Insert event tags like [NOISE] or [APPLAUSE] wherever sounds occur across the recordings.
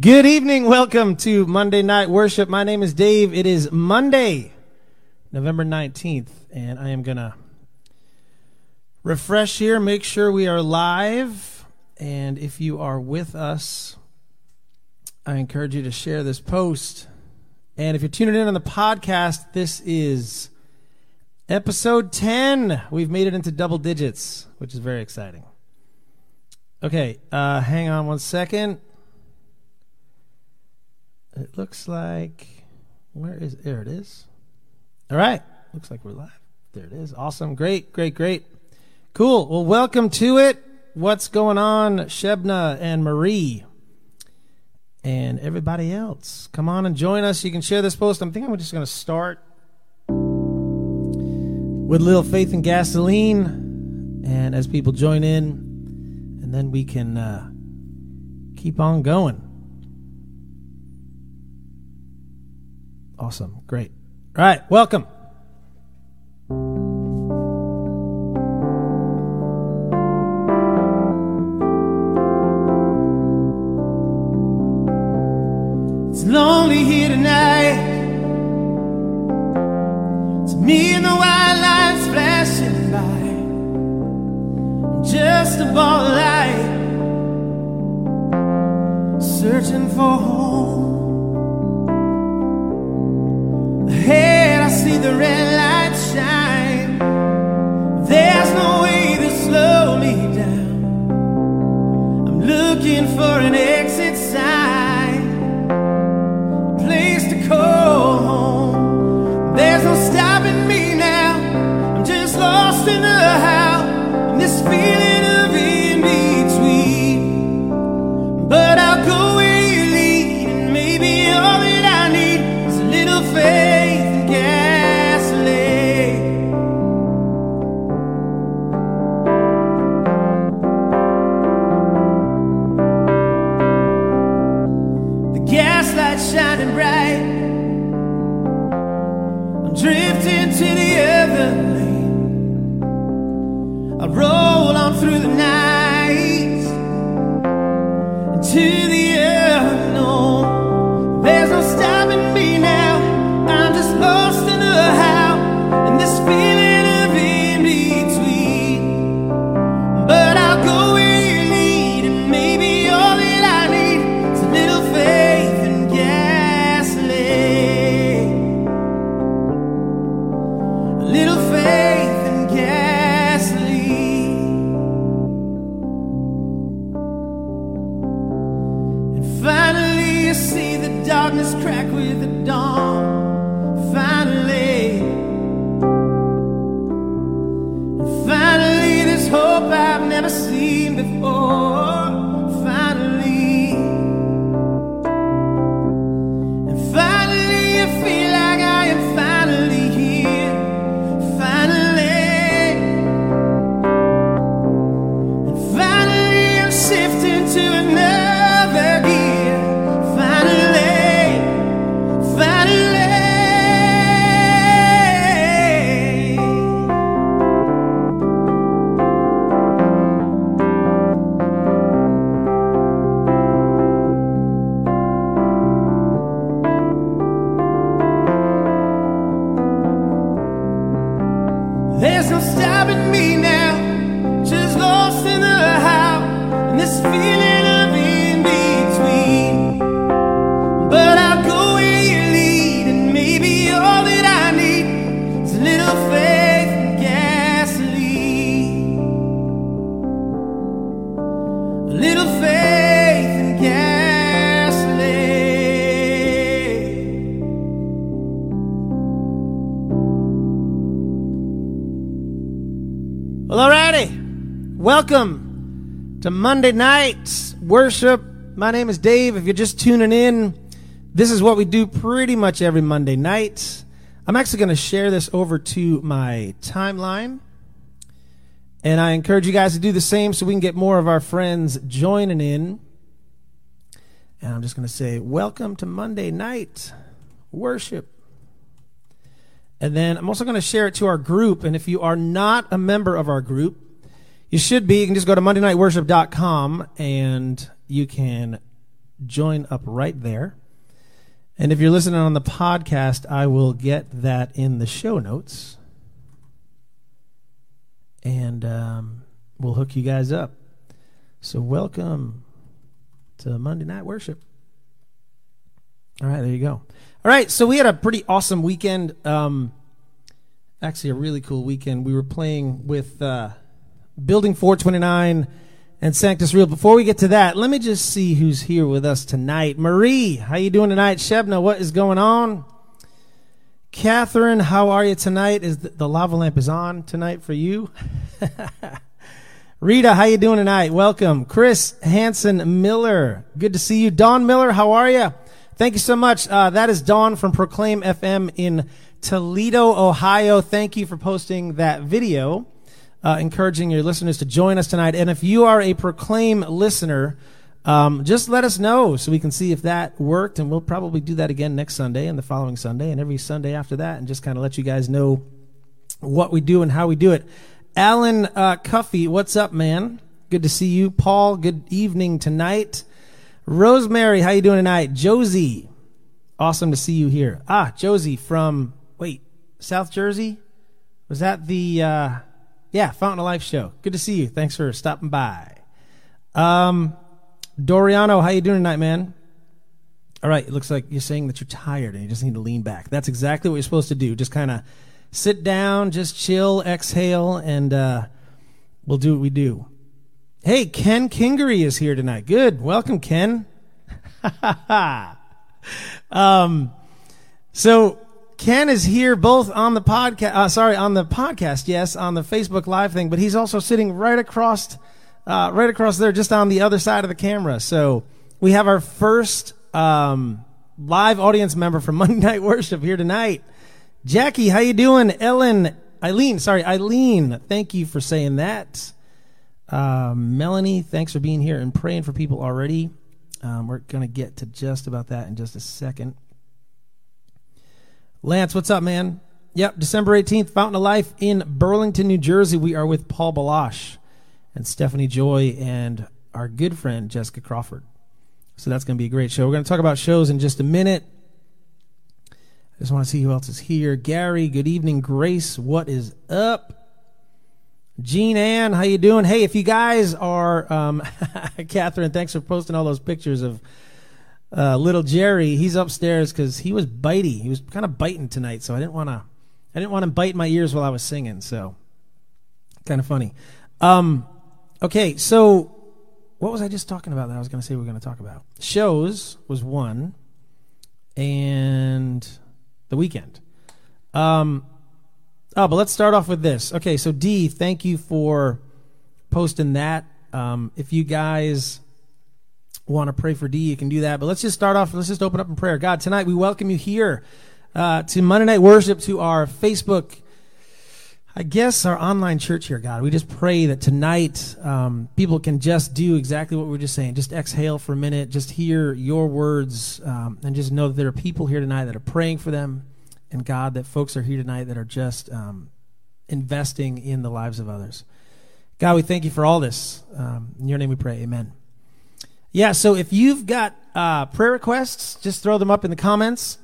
Good evening. Welcome to Monday Night Worship. My name is Dave. It is Monday, November 19th, and I am going to refresh here, make sure we are live. And if you are with us, I encourage you to share this post. And if you're tuning in on the podcast, this is episode 10. We've made it into double digits, which is very exciting. Okay, uh, hang on one second. It looks like where is there it is. All right. Looks like we're live. There it is. Awesome. Great, great, great. Cool. Well, welcome to it. What's going on, Shebna and Marie? And everybody else. Come on and join us. You can share this post. I'm thinking I'm just to start with little faith and gasoline. And as people join in, and then we can uh, keep on going. Awesome. Great. All right. Welcome. It's lonely here tonight. It's me and the white lights flashing by. I'm just a ball of light. Searching for home. Ahead, I see the red light shine. There's no way to slow me down. I'm looking for an exit sign, Welcome to Monday night worship. My name is Dave. If you're just tuning in, this is what we do pretty much every Monday night. I'm actually going to share this over to my timeline. And I encourage you guys to do the same so we can get more of our friends joining in. And I'm just going to say, Welcome to Monday night worship. And then I'm also going to share it to our group. And if you are not a member of our group, you should be. You can just go to MondayNightWorship.com and you can join up right there. And if you're listening on the podcast, I will get that in the show notes. And um, we'll hook you guys up. So, welcome to Monday Night Worship. All right, there you go. All right, so we had a pretty awesome weekend. Um, actually, a really cool weekend. We were playing with uh, Building 429 and Sanctus Real. Before we get to that, let me just see who's here with us tonight. Marie, how you doing tonight? Shebna, what is going on? Catherine, how are you tonight? Is the, the lava lamp is on tonight for you? [LAUGHS] Rita, how you doing tonight? Welcome. Chris Hanson Miller, good to see you. Don Miller, how are you? Thank you so much. Uh, that is Don from Proclaim FM in Toledo, Ohio. Thank you for posting that video uh, encouraging your listeners to join us tonight. And if you are a Proclaim listener, um, just let us know so we can see if that worked. And we'll probably do that again next Sunday and the following Sunday and every Sunday after that and just kind of let you guys know what we do and how we do it. Alan uh, Cuffy, what's up, man? Good to see you. Paul, good evening tonight. Rosemary, how you doing tonight? Josie, awesome to see you here. Ah, Josie from, wait, South Jersey? Was that the, uh, yeah, Fountain of Life show. Good to see you. Thanks for stopping by. Um, Doriano, how you doing tonight, man? All right, it looks like you're saying that you're tired and you just need to lean back. That's exactly what you're supposed to do. Just kind of sit down, just chill, exhale, and uh, we'll do what we do. Hey, Ken Kingery is here tonight. Good. Welcome, Ken. [LAUGHS] um, so Ken is here both on the podcast, uh, sorry, on the podcast, yes, on the Facebook Live thing, but he's also sitting right across, uh, right across there, just on the other side of the camera. So we have our first um, live audience member from [LAUGHS] Monday Night Worship here tonight. Jackie, how you doing? Ellen, Eileen, sorry, Eileen, thank you for saying that. Uh, Melanie, thanks for being here and praying for people already. Um, we're going to get to just about that in just a second. Lance, what's up, man? Yep, December 18th, Fountain of Life in Burlington, New Jersey. We are with Paul Baloche and Stephanie Joy and our good friend Jessica Crawford. So that's going to be a great show. We're going to talk about shows in just a minute. I just want to see who else is here. Gary, good evening. Grace, what is up? Jean Ann, how you doing? Hey, if you guys are, um, [LAUGHS] Catherine, thanks for posting all those pictures of uh, little Jerry, he's upstairs because he was bitey. He was kind of biting tonight, so I didn't want to. I didn't want him biting my ears while I was singing. So, kind of funny. Um, okay, so what was I just talking about that I was going to say we are going to talk about? Shows was one, and the weekend. Um, oh, but let's start off with this. Okay, so D, thank you for posting that. Um, if you guys want to pray for D, you can do that. But let's just start off. Let's just open up in prayer. God, tonight we welcome you here uh, to Monday Night Worship, to our Facebook, I guess our online church here, God. We just pray that tonight um, people can just do exactly what we are just saying. Just exhale for a minute, just hear your words, um, and just know that there are people here tonight that are praying for them. And God, that folks are here tonight that are just um, investing in the lives of others. God, we thank you for all this. Um, in your name we pray. Amen. Yeah, so if you've got uh, prayer requests, just throw them up in the comments.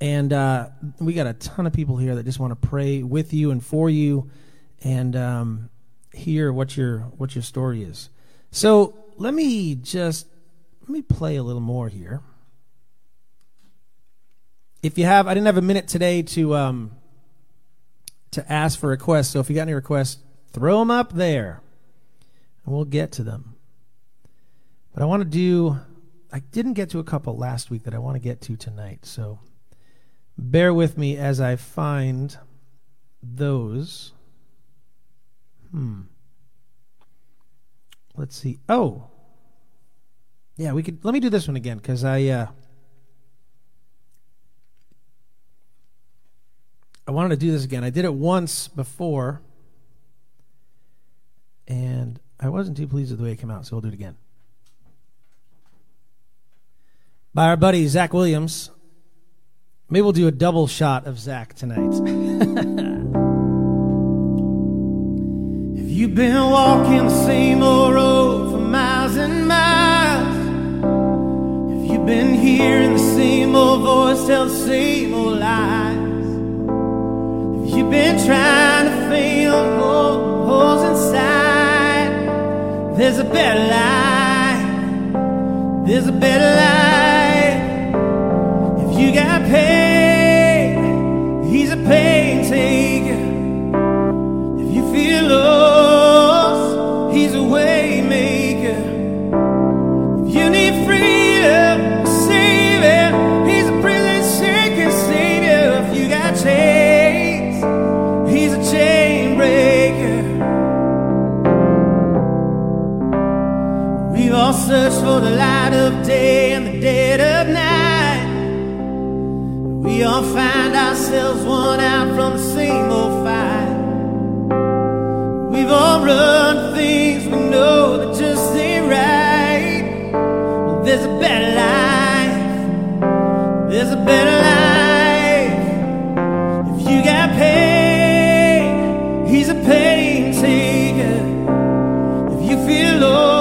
And uh, we got a ton of people here that just want to pray with you and for you, and um, hear what your what your story is. So let me just let me play a little more here. If you have, I didn't have a minute today to um, to ask for requests. So if you got any requests, throw them up there, and we'll get to them. But I want to do, I didn't get to a couple last week that I want to get to tonight. So bear with me as I find those. Hmm. Let's see. Oh. Yeah, we could let me do this one again cuz I uh I wanted to do this again. I did it once before and I wasn't too pleased with the way it came out, so we'll do it again by our buddy Zach Williams. Maybe we'll do a double shot of Zach tonight. [LAUGHS] if you've been walking the same old road for miles and miles, if you've been hearing the same old voice tell the same old lies? Have you've been trying to fill holes inside? There's a better life. There's a better life. You got pain, he's a pain taker. If you feel lost, he's a way maker. If you need freedom, save. He's a prison shaking savior. If you got chains, he's a chain breaker. We've all searched for the light of day and the dead of night. We all find ourselves worn out from the same old fight. We've all run things we know that just ain't right. Well, there's a better life. There's a better life. If you got pain, he's a pain taker. If you feel lost,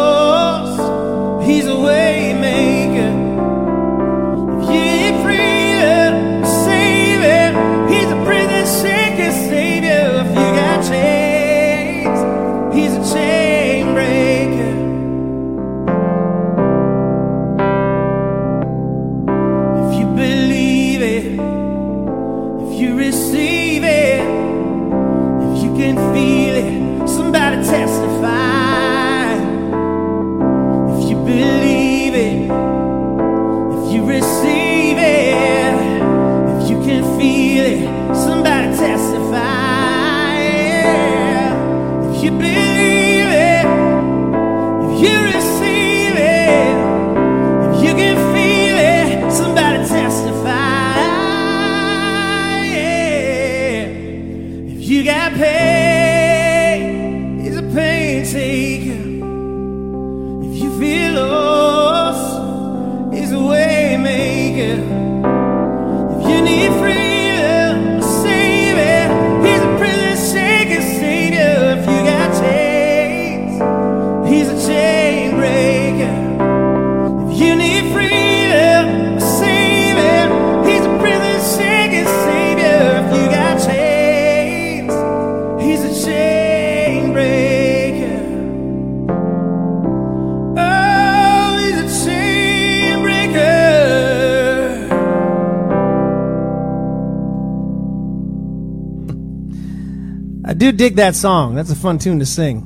I do dig that song. That's a fun tune to sing.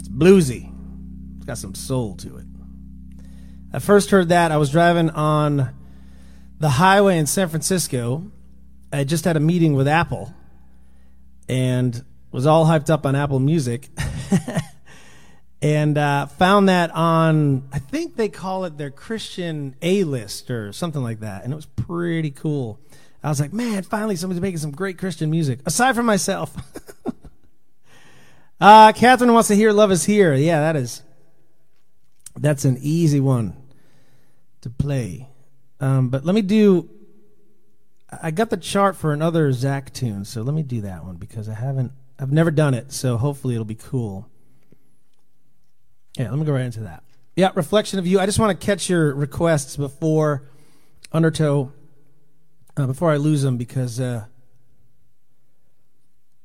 It's bluesy. It's got some soul to it. I first heard that I was driving on the highway in San Francisco. I just had a meeting with Apple and was all hyped up on Apple Music. [LAUGHS] and uh, found that on, I think they call it their Christian A list or something like that. And it was pretty cool. I was like, man, finally somebody's making some great Christian music, aside from myself. [LAUGHS] uh, Catherine wants to hear Love is Here. Yeah, that is. That's an easy one to play. Um, but let me do. I got the chart for another Zach tune, so let me do that one because I haven't. I've never done it, so hopefully it'll be cool. Yeah, let me go right into that. Yeah, reflection of you. I just want to catch your requests before Undertow, uh, before I lose them because uh,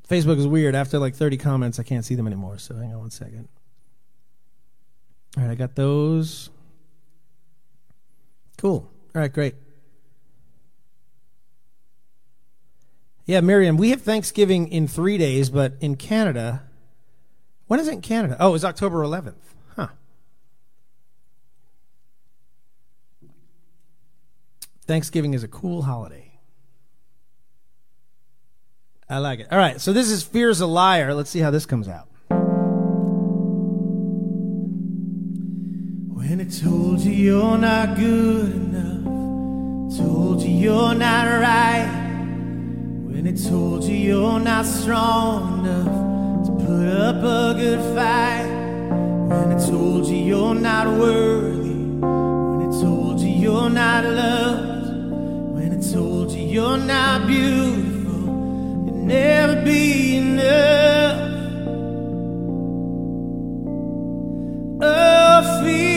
Facebook is weird. After like 30 comments, I can't see them anymore. So hang on one second. All right, I got those. Cool. All right, great. Yeah, Miriam, we have Thanksgiving in three days, but in Canada, when is it in Canada? Oh, it's October 11th. Thanksgiving is a cool holiday. I like it. All right, so this is Fear's a Liar. Let's see how this comes out. When it told you you're not good enough, told you you're not right. When it told you you're not strong enough to put up a good fight. When it told you you're not worthy. When it told you you're not loved. When I told you you're not beautiful. You'll never be enough. Oh, fear,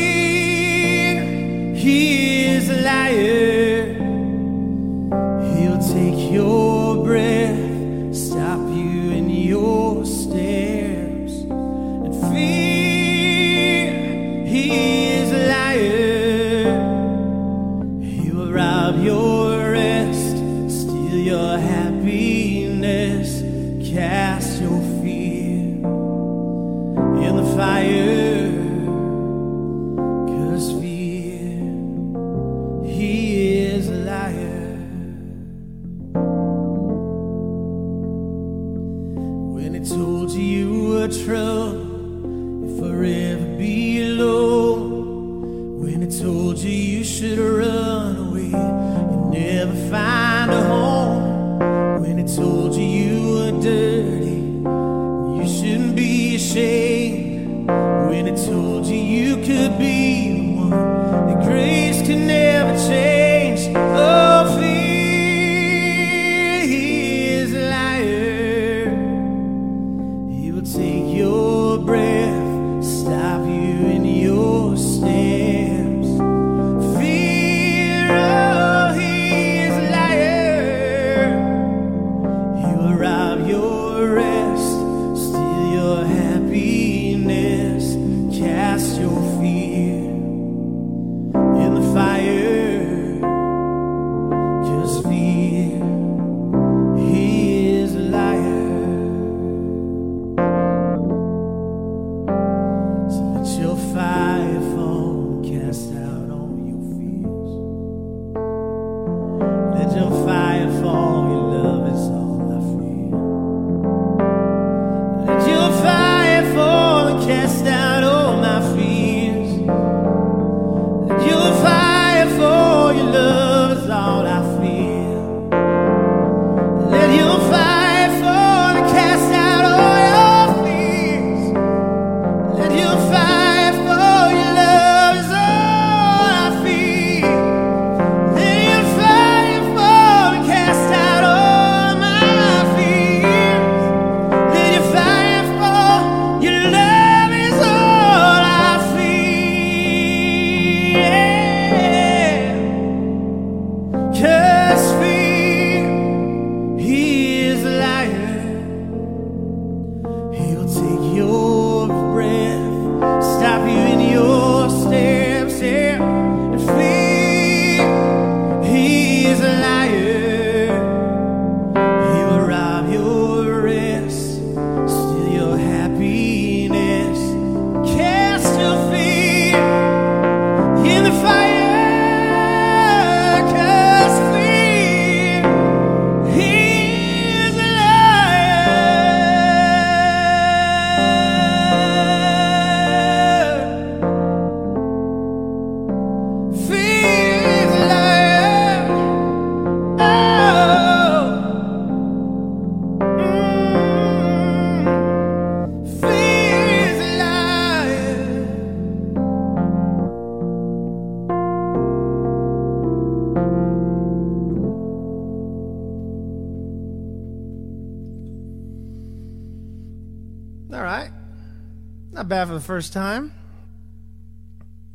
first time.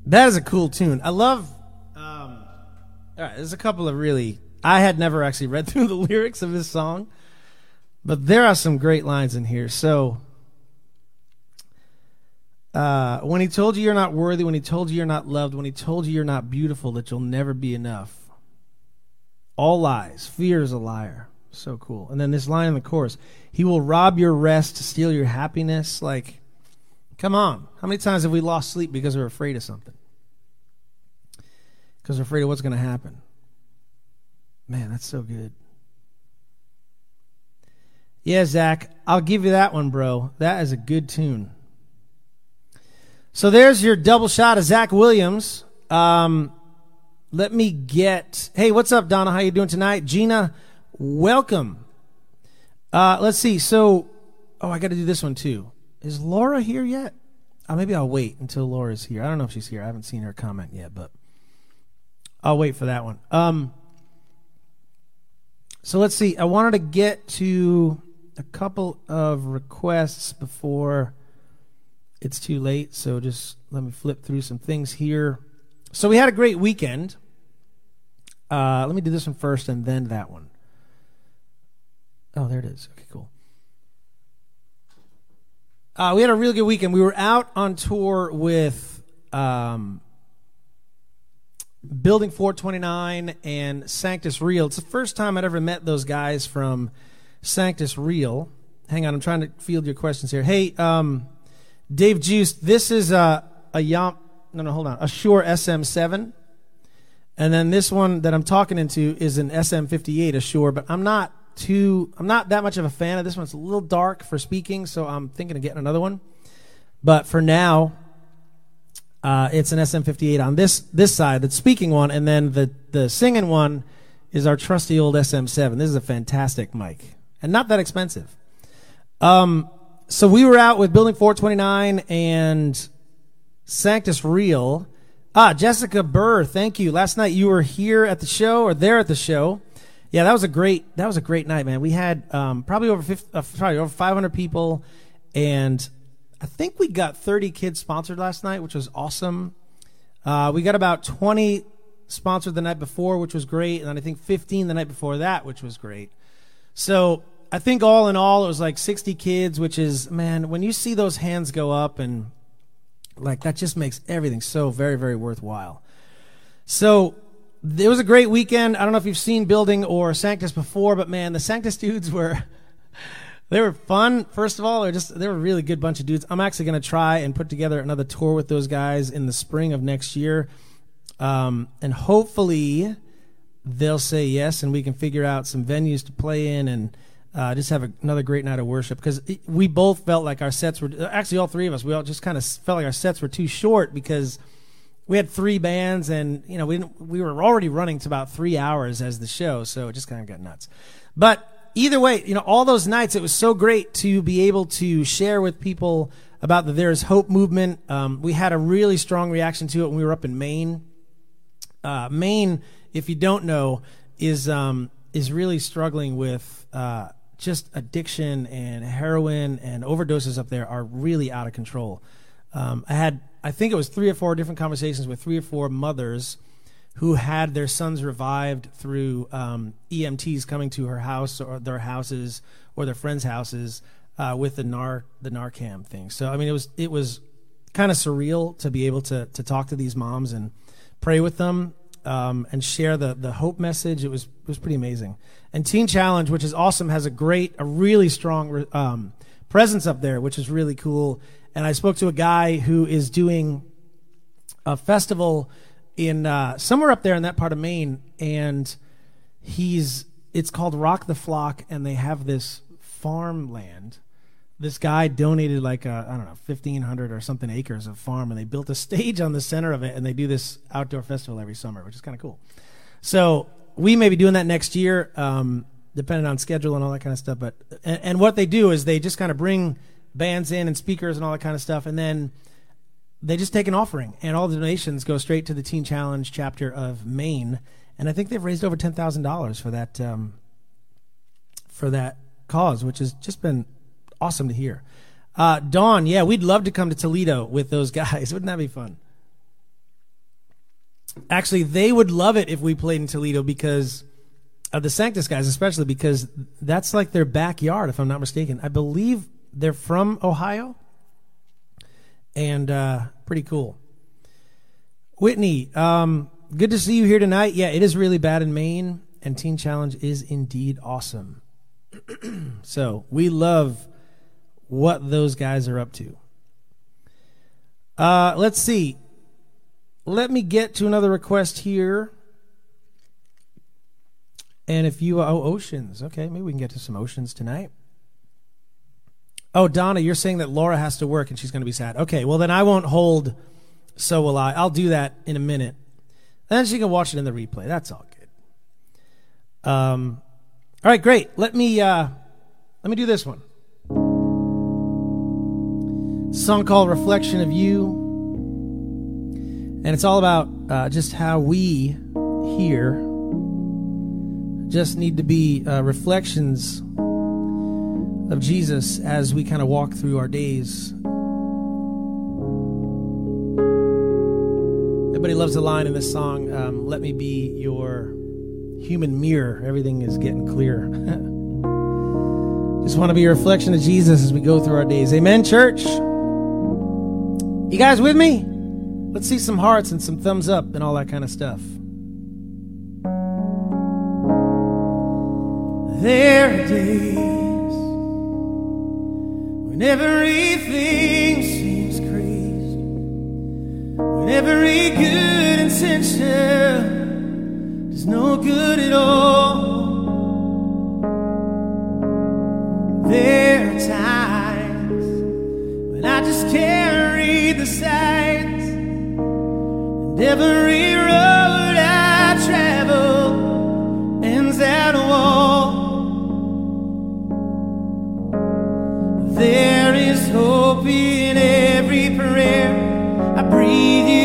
That is a cool tune. I love. Um, all right, there's a couple of really. I had never actually read [LAUGHS] through the lyrics of this song, but there are some great lines in here. So, uh, when he told you you're not worthy, when he told you you're not loved, when he told you you're not beautiful, that you'll never be enough. All lies. Fear is a liar. So cool. And then this line in the chorus He will rob your rest steal your happiness. Like, come on. How many times have we lost sleep because we're afraid of something? Because we're afraid of what's going to happen. Man, that's so good. Yeah, Zach, I'll give you that one, bro. That is a good tune. So there's your double shot of Zach Williams. Um, let me get. Hey, what's up, Donna? How you doing tonight? Gina, welcome. Uh, let's see. So, oh, I got to do this one too. Is Laura here yet? Uh, maybe I'll wait until Laura's here. I don't know if she's here. I haven't seen her comment yet, but I'll wait for that one. Um, so let's see. I wanted to get to a couple of requests before it's too late. So just let me flip through some things here. so we had a great weekend. Uh, let me do this one first and then that one. Oh, there it is. Okay, cool. Uh, we had a really good weekend. We were out on tour with um, Building 429 and Sanctus Real. It's the first time I'd ever met those guys from Sanctus Real. Hang on, I'm trying to field your questions here. Hey, um, Dave Juice, this is a, a Yom, no, no, hold on, a Shure SM7. And then this one that I'm talking into is an SM58, a Shure, but I'm not too, I'm not that much of a fan of this one. It's a little dark for speaking, so I'm thinking of getting another one. But for now, uh, it's an SM58 on this this side, the speaking one, and then the the singing one is our trusty old SM7. This is a fantastic mic, and not that expensive. Um, so we were out with Building 429 and Sanctus Real. Ah, Jessica Burr, thank you. Last night you were here at the show or there at the show. Yeah, that was a great that was a great night, man. We had um, probably over 50, uh, probably over 500 people, and I think we got 30 kids sponsored last night, which was awesome. Uh, we got about 20 sponsored the night before, which was great, and then I think 15 the night before that, which was great. So I think all in all, it was like 60 kids, which is man, when you see those hands go up and like that just makes everything so very, very worthwhile. So it was a great weekend. I don't know if you've seen Building or Sanctus before, but man, the Sanctus dudes were [LAUGHS] they were fun. First of all, they're just they were a really good bunch of dudes. I'm actually to try and put together another tour with those guys in the spring of next year, um, and hopefully they'll say yes, and we can figure out some venues to play in and uh, just have a, another great night of worship because we both felt like our sets were actually all three of us we all just kind of felt like our sets were too short because we had three bands and you know we we were already running to about three hours as the show so it just kind of got nuts. But either way you know all those nights it was so great to be able to share with people about the there is hope movement. Um, we had a really strong reaction to it when we were up in maine. Uh, maine if you don't know is um, is really struggling with uh, just addiction and heroin and overdoses up there are really out of control. Um, I had, I think it was three or four different conversations with three or four mothers who had their sons revived through um, EMTs coming to her house or their houses or their friends' houses uh, with the nar the Narcan thing. So I mean, it was it was kind of surreal to be able to to talk to these moms and pray with them um, and share the the hope message. It was it was pretty amazing. And Teen Challenge, which is awesome, has a great, a really strong um, presence up there, which is really cool. And I spoke to a guy who is doing a festival in uh, somewhere up there in that part of Maine, and he's it's called Rock the Flock, and they have this farmland. This guy donated like I don't know fifteen hundred or something acres of farm, and they built a [LAUGHS] stage on the center of it, and they do this outdoor festival every summer, which is kind of cool. So we may be doing that next year, um, depending on schedule and all that kind of stuff. But and, and what they do is they just kind of bring bands in and speakers and all that kind of stuff, and then they just take an offering, and all the donations go straight to the Teen Challenge chapter of Maine. And I think they've raised over ten thousand dollars for that um, for that cause, which has just been awesome to hear. Uh, Dawn, yeah, we'd love to come to Toledo with those [LAUGHS] guys. Wouldn't that be fun? Actually, they would love it if we played in Toledo because of the Sanctus guys, especially because that's like their backyard, if I'm not mistaken. I believe they're from Ohio, and uh, pretty cool. Whitney, um, good to see you here tonight. Yeah, it is really bad in Maine, and Teen Challenge is indeed awesome. [CLEARS THROAT] so we love what those guys are up to. Uh, let's see let me get to another request here. And if you, oh, oceans. Okay, maybe we can get to some oceans tonight. Oh, Donna, you're saying that Laura has to work and she's going to be sad. Okay, well, then I won't hold So Will I. I'll do that in a minute. then she can watch it in the replay. That's all good. Um, all right, great. Let me, uh, let me do this one. song called Reflection of You. And it's all about uh, just how we here just need to be uh, reflections of Jesus as we kind of walk through our days. Everybody loves the line in this song um, Let me be your human mirror. Everything is getting clear. [LAUGHS] Just want to be a reflection of Jesus as we go through our days. Amen, church. You guys with me? Let's see some hearts and some thumbs up and all that kind of stuff. There are days when everything seems crazed, when every good intention does no good at all. There are times when I just carry the signs, and every road. breathe you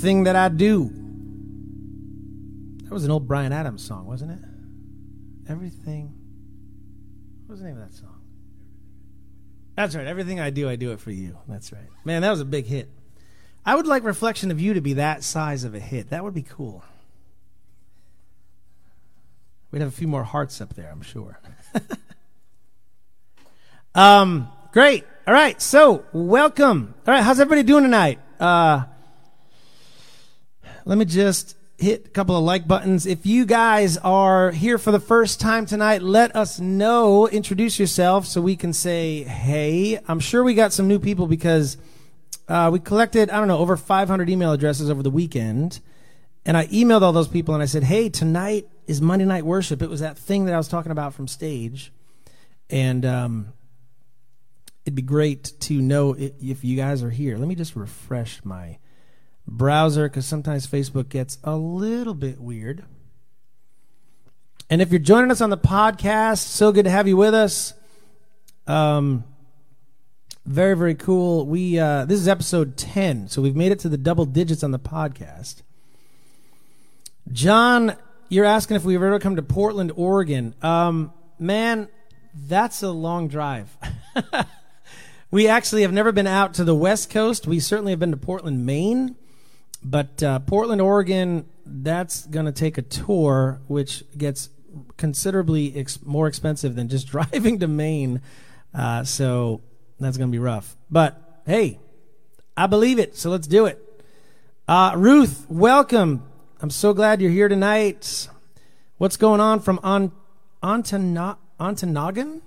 Thing that I do. That was an old Bryan Adams song, wasn't it? Everything. What was the name of that song? That's right. Everything I do, I do it for you. That's right. Man, that was a big hit. I would like Reflection of You to be that size of a hit. That would be cool. We'd have a few more hearts up there, I'm sure. [LAUGHS] um, great. All right. So, welcome. All right. How's everybody doing tonight? Uh, let me just hit a couple of like buttons. If you guys are here for the first time tonight, let us know. Introduce yourself so we can say hey. I'm sure we got some new people because uh, we collected, I don't know, over 500 email addresses over the weekend. And I emailed all those people and I said, hey, tonight is Monday Night Worship. It was that thing that I was talking about from stage. And um, it'd be great to know if you guys are here. Let me just refresh my browser because sometimes Facebook gets a little bit weird. And if you're joining us on the podcast, so good to have you with us. Um, very very cool. We uh, this is episode ten, so we've made it to the double digits on the podcast. John, you're asking if we've ever come to Portland, Oregon. Um, man, that's a long drive. [LAUGHS] we actually have never been out to the West Coast. We certainly have been to Portland, Maine. But uh, Portland, Oregon, that's going to take a tour, which gets considerably ex- more expensive than just [LAUGHS] driving to Maine. Uh, so that's going to be rough. But hey, I believe it. So let's do it. Uh, Ruth, welcome. I'm so glad you're here tonight. What's going on from on, Ontonagon?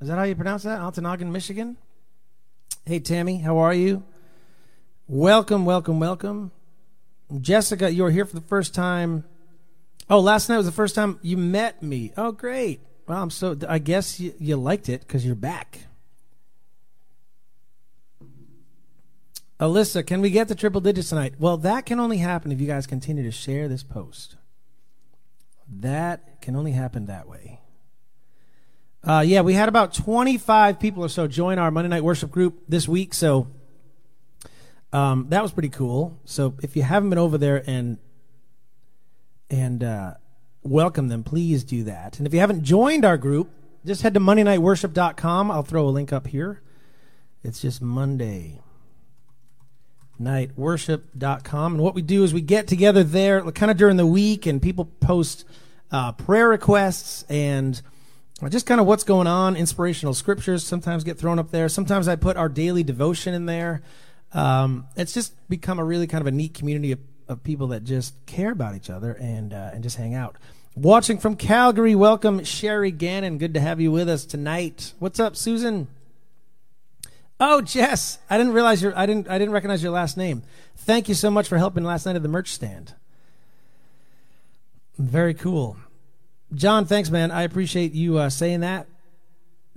Is that how you pronounce that? Ontonagon, Michigan? Hey, Tammy, how are you? Welcome, welcome, welcome. Jessica, you're here for the first time. Oh, last night was the first time you met me. Oh, great. Well, I'm so, I guess you, you liked it because you're back. Alyssa, can we get the triple digits tonight? Well, that can only happen if you guys continue to share this post. That can only happen that way. Uh, yeah, we had about 25 people or so join our Monday night worship group this week. So um, that was pretty cool. So if you haven't been over there and and uh, welcome them, please do that. And if you haven't joined our group, just head to MondayNightWorship.com. I'll throw a link up here. It's just Monday nightworship.com. And what we do is we get together there kind of during the week and people post uh, prayer requests and just kind of what's going on. Inspirational scriptures sometimes get thrown up there. Sometimes I put our daily devotion in there. Um, it's just become a really kind of a neat community of, of people that just care about each other and uh, and just hang out. Watching from Calgary, welcome Sherry Gannon. Good to have you with us tonight. What's up, Susan? Oh, Jess, I didn't realize your I didn't I didn't recognize your last name. Thank you so much for helping last night at the merch stand. Very cool. John, thanks, man. I appreciate you uh, saying that.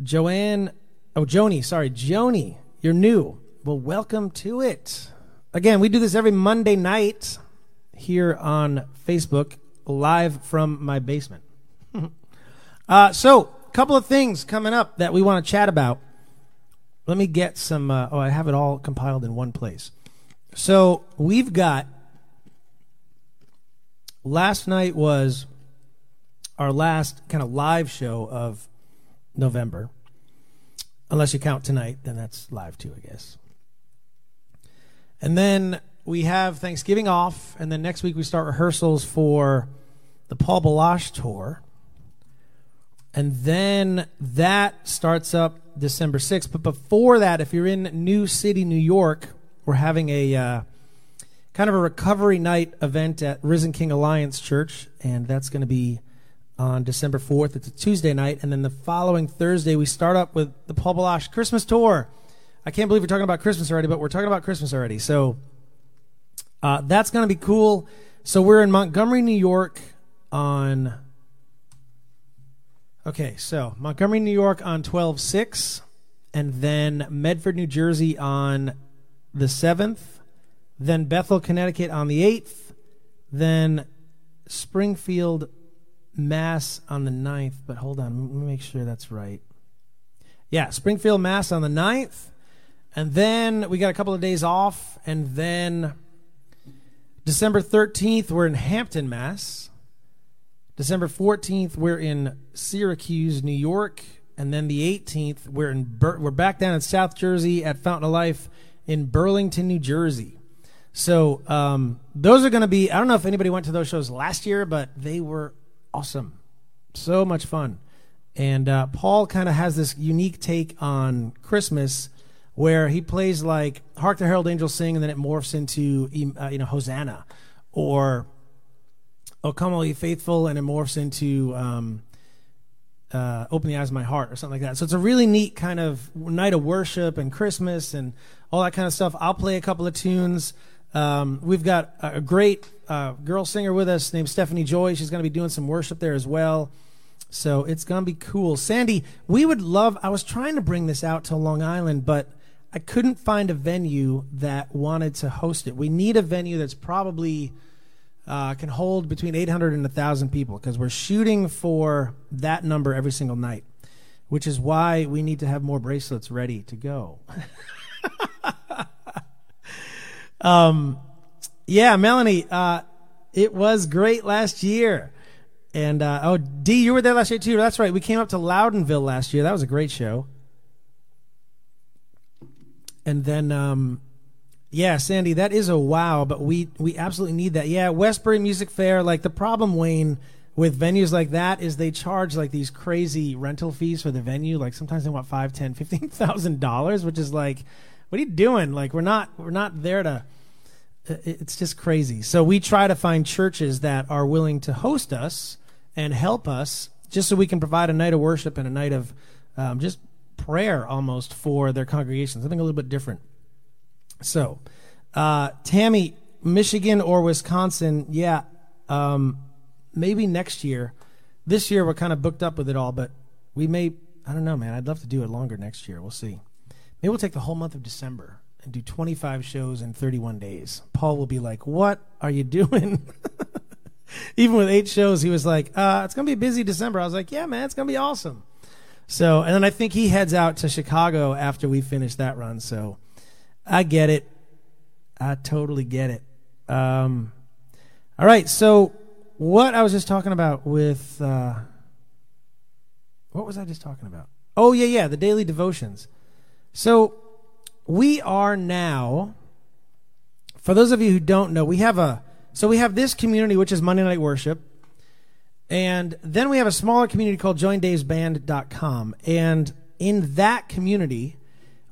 Joanne, oh, Joni, sorry, Joni, you're new. Well, welcome to it. Again, we do this every Monday night here on Facebook, live from my basement. [LAUGHS] uh, so, a couple of things coming up that we want to chat about. Let me get some. Uh, oh, I have it all compiled in one place. So, we've got. Last night was our last kind of live show of November. Unless you count tonight, then that's live too, I guess. And then we have Thanksgiving off, and then next week we start rehearsals for the Paul Baloche tour. And then that starts up December 6th. But before that, if you're in New City, New York, we're having a uh, kind of a recovery night event at Risen King Alliance Church, and that's going to be on December 4th. It's a Tuesday night. And then the following Thursday, we start up with the Paul Baloche Christmas tour. I can't believe we're talking about Christmas already, but we're talking about Christmas already. So uh, that's going to be cool. So we're in Montgomery, New York on. Okay, so Montgomery, New York on 12 6, and then Medford, New Jersey on the 7th, then Bethel, Connecticut on the 8th, then Springfield, Mass on the 9th. But hold on, let me make sure that's right. Yeah, Springfield, Mass on the 9th. And then we got a couple of days off. And then December 13th, we're in Hampton, Mass. December 14th, we're in Syracuse, New York. And then the 18th, we're in Bur- we're back down in South Jersey at Fountain of Life in Burlington, New Jersey. So um, those are going to be. I don't know if anybody went to those shows last year, but they were awesome, so much fun. And uh, Paul kind of has this unique take on Christmas, where he plays like "Hark the Herald Angels Sing," and then it morphs into uh, you know Hosanna, or "O Come All Ye Faithful," and it morphs into um, uh, "Open the Eyes of My Heart" or something like that. So it's a really neat kind of night of worship and Christmas and all that kind of stuff. I'll play a couple of tunes. Um, we've got a great uh, girl singer with us named Stephanie Joy. She's going to be doing some worship there as well. So it's going to be cool. Sandy, we would love, I was trying to bring this out to Long Island, but I couldn't find a venue that wanted to host it. We need a venue that's probably uh, can hold between 800 and 1,000 people because we're shooting for that number every single night, which is why we need to have more bracelets ready to go. [LAUGHS] Um, yeah, Melanie, uh, it was great last year. And uh, oh, D, you were there last year too. That's right. We came up to Loudonville last year. That was a great show. And then, um, yeah, Sandy, that is a wow. But we we absolutely need that. Yeah, Westbury Music Fair. Like the problem, Wayne, with venues like that is they charge like these crazy rental fees for the venue. Like sometimes they want five, ten, fifteen thousand dollars, which is like what are you doing? Like we're not we're not there to. It's just crazy. So we try to find churches that are willing to host us and help us, just so we can provide a night of worship and a night of um, just prayer almost for their congregation, something a little bit different. So, uh, Tammy, Michigan or Wisconsin, yeah, um, maybe next year. This year we're kind of booked up with it all, but we may. I don't know, man. I'd love to do it longer next year. We'll see. Maybe we'll take the whole month of December and do 25 shows in 31 days. Paul will be like, What are you doing? [LAUGHS] Even with eight shows, he was like, uh, It's going to be a busy December. I was like, Yeah, man, it's going to be awesome. So, and then I think he heads out to Chicago after we finish that run. So I get it. I totally get it. Um, all right. So, what I was just talking about with. Uh, what was I just talking about? Oh, yeah, yeah, the daily devotions. So we are now, for those of you who don't know, we have a, so we have this community, which is Monday Night Worship. And then we have a smaller community called joindavesband.com. And in that community,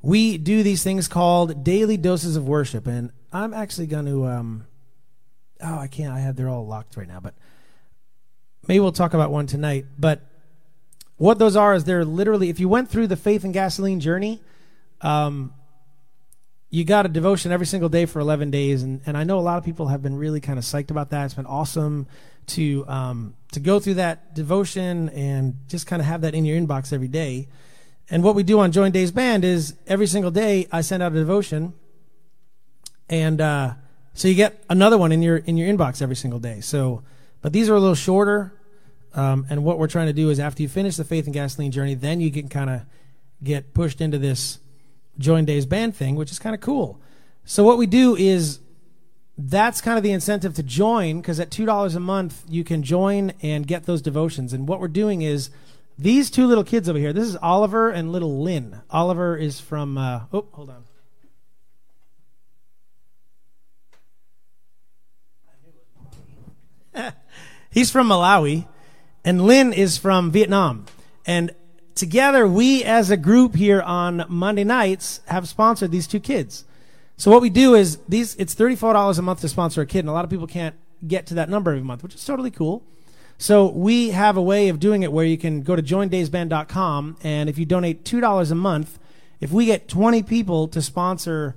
we do these things called daily doses of worship. And I'm actually going to, um, oh, I can't, I have, they're all locked right now, but maybe we'll talk about one tonight. But what those are is they're literally, if you went through the faith and gasoline journey, um, you got a devotion every single day for 11 days and, and i know a lot of people have been really kind of psyched about that it's been awesome to um, to go through that devotion and just kind of have that in your inbox every day. And what we do on join Dave's band is every single day i send out a devotion. And uh, so you get another one in your in your inbox every single day. So but these are a little shorter um, and what we're trying to do is after you finish the faith and gasoline journey then you can kind of get pushed into this join Dave's Band thing, which is kind of cool. So what we do is that's kind of the incentive to join because at $2 a month you can join and get those devotions. And what we're doing is these two little kids over here, this is Oliver and little Lynn. Oliver is from, uh, oh, hold on. [LAUGHS] He's from Malawi, and Lynn is from Vietnam. And together, we as a group here on Monday nights have sponsored these two kids. So what we do is these, it's $34 a month to sponsor a kid, and a lot of people can't get to that number every month, which is totally cool. So we have a way of doing it where you can go to joindavesband.com, and if you donate $2 a month, if we get 20 people to sponsor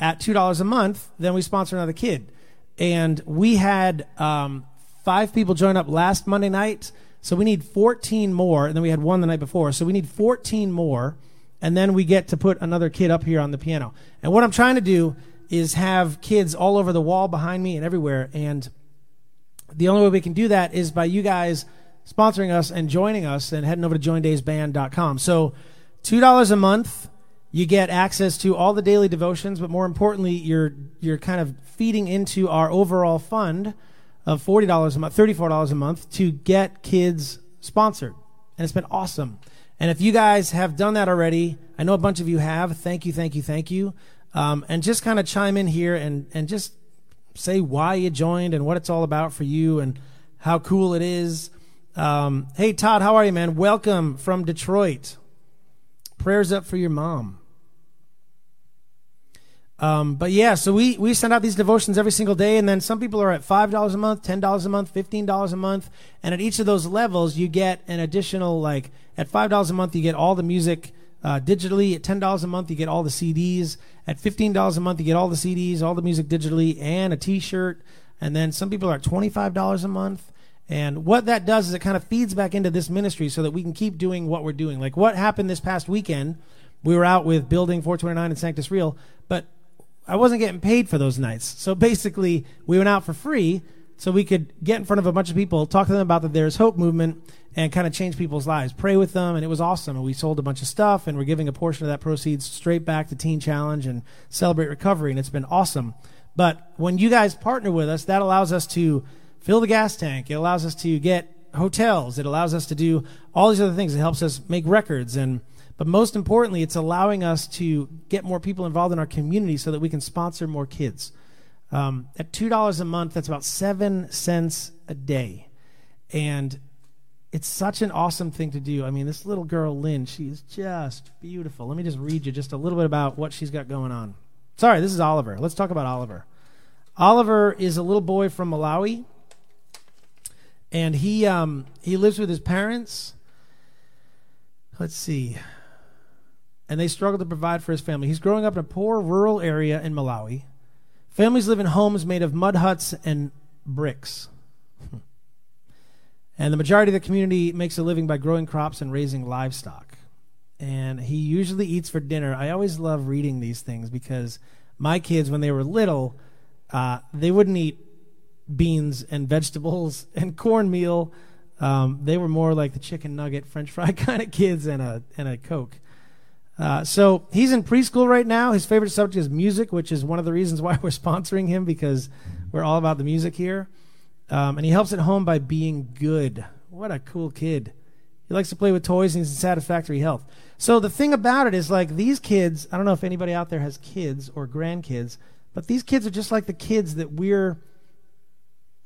at $2 a month, then we sponsor another kid. And we had um, five people join up last Monday night. So we need 14 more, and then we had one the night before. So we need 14 more, and then we get to put another kid up here on the piano. And what I'm trying to do is have kids all over the wall behind me and everywhere. And the only way we can do that is by you guys sponsoring us and joining us and heading over to joindavesband.com. So $2 a month, you get access to all the daily devotions, but more importantly, you're, you're kind of feeding into our overall fund of $40 a month, $34 a month to get kids sponsored. And it's been awesome. And if you guys have done that already, I know a bunch of you have. Thank you, thank you, thank you. um, and just kind of chime in here and, and just say why you joined and what it's all about for you and how cool it is. Um, hey, Todd, how are you, man? Welcome from Detroit. Prayers up for your mom. Um, but yeah, so we, we send out these devotions every single day, and then some people are at $5 a month, $10 a month, $15 a month. And at each of those levels, you get an additional, like, at $5 a month, you get all the music uh, digitally. At $10 a month, you get all the CDs. At $15 a month, you get all the CDs, all the music digitally, and a t shirt. And then some people are at $25 a month. And what that does is it kind of feeds back into this ministry so that we can keep doing what we're doing. Like what happened this past weekend, we were out with Building 429 and Sanctus Real, but I wasn't getting paid for those nights. So basically, we went out for free so we could get in front of a bunch of people, talk to them about the There's Hope movement, and kind of change people's lives, pray with them, and it was awesome. And we sold a bunch of stuff, and we're giving a portion of that proceeds straight back to Teen Challenge and Celebrate Recovery, and it's been awesome. But when you guys partner with us, that allows us to fill the gas tank. It allows us to get hotels. It allows us to do all these other things. It helps us make records and but most importantly, it's allowing us to get more people involved in our community so that we can sponsor more kids. Um, at $2 a month, that's about 7 cents a day. And it's such an awesome thing to do. I mean, this little girl, Lynn, she's just beautiful. Let me just read you just a little bit about what she's got going on. Sorry, this is Oliver. Let's talk about Oliver. Oliver is a little boy from Malawi, and he um, he lives with his parents. Let's see and they struggle to provide for his family. He's growing up in a poor rural area in Malawi. Families live in homes made of mud huts and bricks. [LAUGHS] and the majority of the community makes a living by growing crops and raising livestock. And he usually eats for dinner. I always love reading these things because my kids, when they were little, uh, they wouldn't eat beans and [LAUGHS] vegetables and cornmeal. Um, they were more like the chicken nugget, French fry [LAUGHS] kind of kids and a and a Coke. Uh, so he's in preschool right now. His favorite subject is music, which is one of the reasons why [LAUGHS] we're sponsoring him because we're all about the music here. Um, and he helps at home by being good. What a cool kid. He likes to play with toys and he's in satisfactory health. So the thing about it is like these kids, I don't know if anybody out there has kids or grandkids, but these kids are just like the kids that we're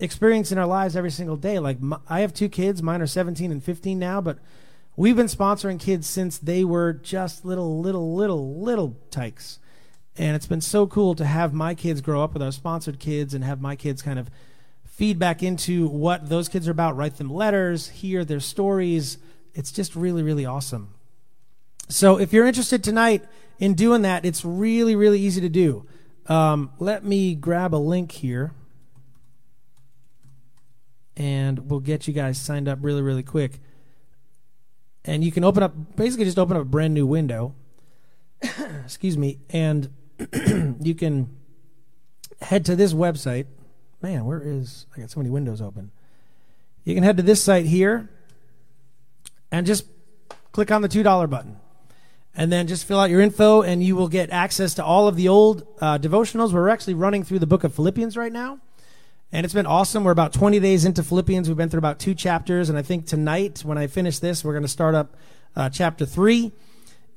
experiencing in our lives every single day. Like my, I have two kids, mine are 17 and 15 now, but We've been sponsoring kids since they were just little, little, little, little tykes. And it's been so cool to have my kids grow up with our sponsored kids and have my kids kind of feed back into what those kids are about, write them letters, hear their stories. It's just really, really awesome. So if you're interested tonight in doing that, it's really, really easy to do. Um, let me grab a link here and we'll get you guys signed up really, really quick and you can open up basically just open up a brand new window. [COUGHS] Excuse me and [CLEARS THROAT] you can head to this website. Man where is i got so many windows open. You can head to this site here and just click on the $2 button. And then just fill out your info and you will get access to all of the old uh, devotionals. We're actually running through the book of philippians right now and it's been awesome. We're about 20 days into Philippians. We've been through about two chapters. And I think tonight, when I finish this, we're going to start up uh, chapter three.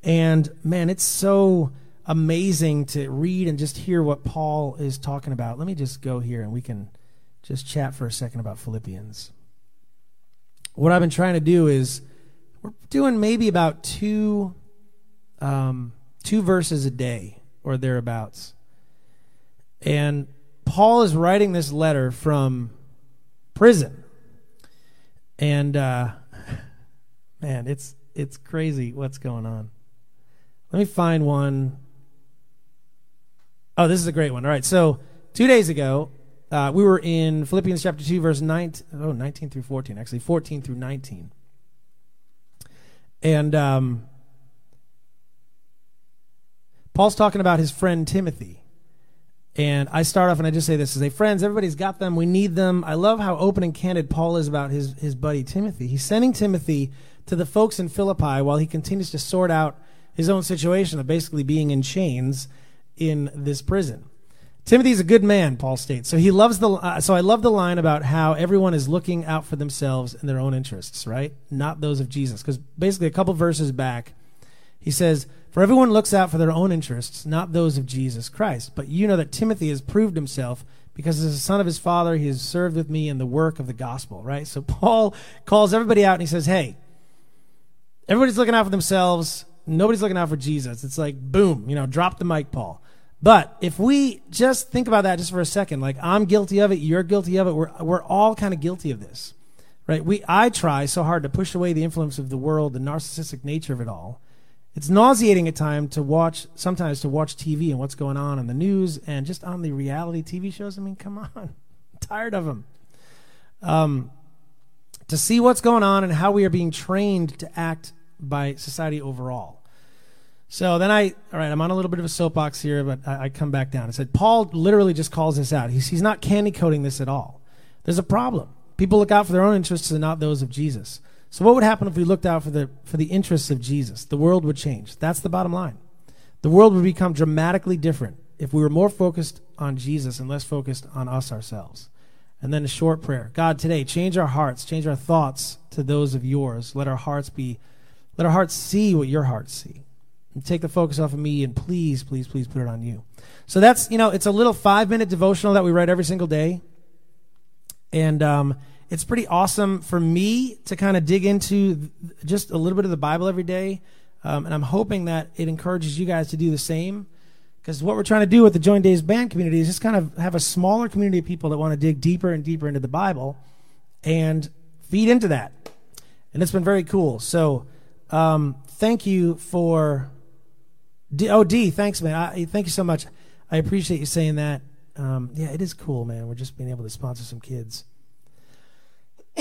And man, it's so amazing to read and just hear what Paul is talking about. Let me just go here and we can just chat for a second about Philippians. What I've been trying to do is we're doing maybe about two um, two verses a day or thereabouts. And Paul is writing this letter from prison. And uh, [LAUGHS] man, it's it's crazy what's going on. Let me find one. Oh, this is a great one. All right, so two days ago, uh, we were in Philippians chapter 2, verse 19, oh, 19 through 14, actually, 14 through 19. And um, Paul's talking about his friend Timothy. And I start off and I just say this: as a friends, everybody's got them. We need them." I love how open and candid Paul is about his his buddy Timothy. He's sending Timothy to the folks in Philippi while he continues to sort out his own situation of basically being in chains in this prison. Timothy's a good man, Paul states. So he loves the. Uh, so I love the line about how everyone is looking out for themselves and their own interests, right? Not those of Jesus. Because basically, a couple verses back, He says, For everyone looks out for their own interests, not those of Jesus Christ. But you know that Timothy has proved himself because as a son of his father, he has served with me in the work of the gospel, right? So Paul calls everybody out and he says, Hey, everybody's looking out for themselves. Nobody's looking out for Jesus. It's like, boom, you know, drop the mic, Paul. But if we just think about that just for a second, like I'm guilty of it, you're guilty of it, we're, we're all kind of guilty of this, right? We, I try so hard to push away the influence of the world, the narcissistic nature of it all. It's nauseating at times to watch, sometimes to watch TV and what's going on in the news and just on the reality TV shows. I mean, come on. [LAUGHS] I'm tired of them. Um, to see what's going on and how we are being trained to act by society overall. So then I, all right, I'm on a little bit of a soapbox here, but I, I come back down. I said, Paul literally just calls this out. He's, he's not candy coating this at all. There's a problem. People look out for their own interests and not those of Jesus. So what would happen if we looked out for the, for the interests of Jesus? The world would change. That's the bottom line. The world would become dramatically different if we were more focused on Jesus and less focused on us ourselves. And then a short prayer. God, today, change our hearts, change our thoughts to those of yours. Let our hearts be, let our hearts see what your hearts see and take the focus off of me and please, please, please put it on you. So that's, you know, it's a little five minute devotional that we write every single day. And um, it's pretty awesome for me to kind of dig into just a little bit of the Bible every day. Um, and I'm hoping that it encourages you guys to do the same. Because what we're trying to do with the Join Dave's Band community is just kind of have a smaller community of people that want to dig deeper and deeper into the Bible and feed into that. And it's been very cool. So um, thank you for D, oh, D, thanks, man. I, thank you so much. I appreciate you saying that. Um, yeah, it is cool, man. We're just being able to sponsor some kids.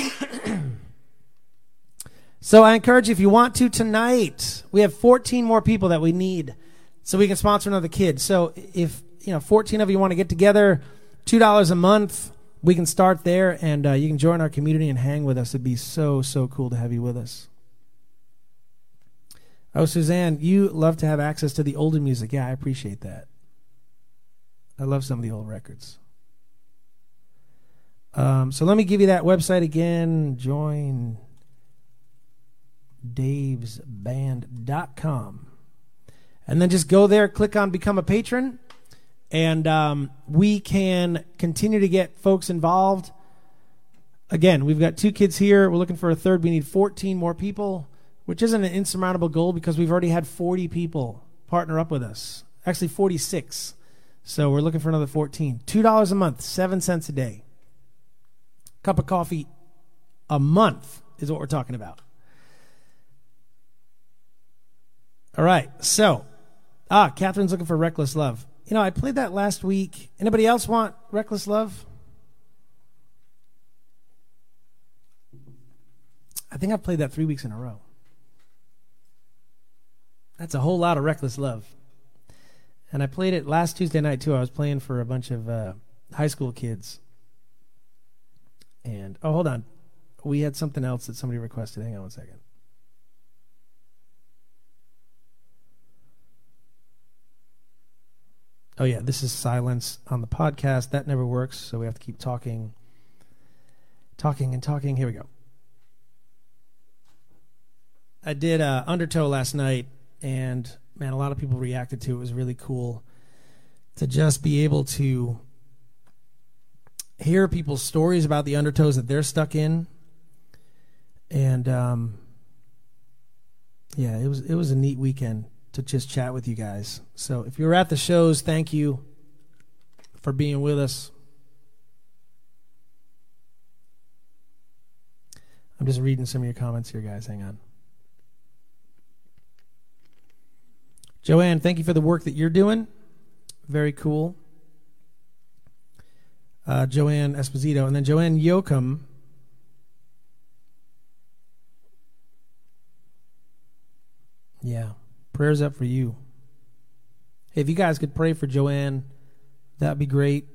[COUGHS] so I encourage you, if you want to tonight, we have 14 more people that we need so we can sponsor another kid. So if you know 14 of you want to get together, two dollars a month, we can start there, and uh, you can join our community and hang with us. It'd be so so cool to have you with us. Oh, Suzanne, you love to have access to the older music. Yeah, I appreciate that. I love some of the old records. Um, so let me give you that website again. Join davesband.com. And then just go there, click on become a patron, and um, we can continue to get folks involved. Again, we've got two kids here. We're looking for a third. We need 14 more people which isn't an insurmountable goal because we've already had 40 people partner up with us. Actually, 46. So we're looking for another 14. $2 a month, 7 cents a day. Cup of coffee a month is what we're talking about. All right. So, ah, Catherine's looking for Reckless Love. You know, I played that last week. Anybody else want Reckless Love? I think I've played that three weeks in a row. That's a whole lot of reckless love. And I played it last Tuesday night too. I was playing for a bunch of uh, high school kids. And oh, hold on, we had something else that somebody requested. Hang on one second. Oh yeah, this is silence on the podcast. That never works, so we have to keep talking, talking and talking. Here we go. I did uh, Undertow last night and man, a lot of people reacted to it. It was really cool to just be able to hear people's stories about the undertows that they're stuck in, and um, yeah, it was it was a neat weekend to just chat with you guys. So if you're at the shows, thank you for being with us. I'm just reading some of your comments here, guys. Hang on. Joanne, thank you for the work that you're doing. Very cool. Uh, Joanne Esposito. And then Joanne Yoakum. Yeah. Prayers up for you. Hey, if you guys could pray for Joanne, that'd be great.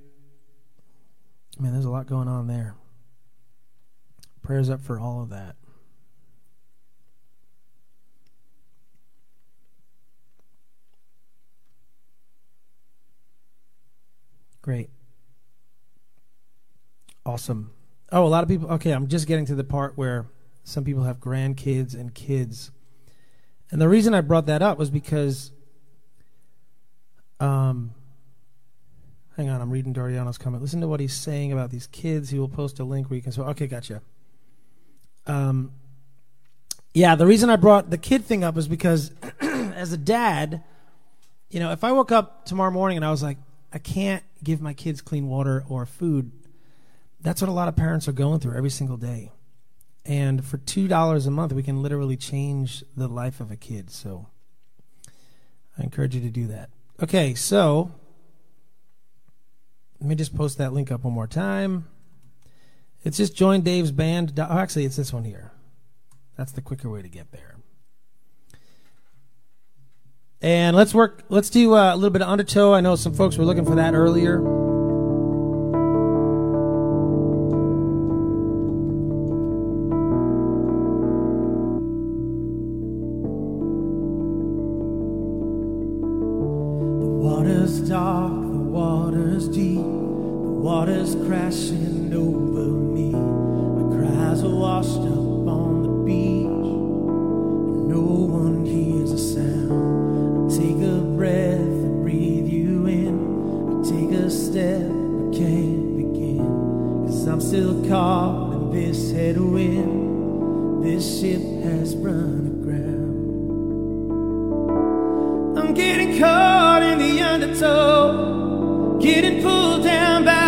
Man, there's a lot going on there. Prayers up for all of that. Great. Awesome. Oh, a lot of people. Okay, I'm just getting to the part where some people have grandkids and kids. And the reason I brought that up was because, um, hang on, I'm reading Doriano's comment. Listen to what he's saying about these kids. He will post a link where you can. So, okay, gotcha. Um, yeah, the reason I brought the kid thing up is because, [CLEARS THROAT] as a dad, you know, if I woke up tomorrow morning and I was like, I can't give my kids clean water or food, that's what a lot of parents are going through every single day. And for $2 a month, we can literally change the life of a kid. So I encourage you to do that. Okay, so let me just post that link up one more time. It's just join Dave's band. Oh, actually, it's this one here. That's the quicker way to get there. And let's work. Let's do uh, a little bit of undertow. I know some folks were looking for that earlier. Getting caught in the undertow, getting pulled down by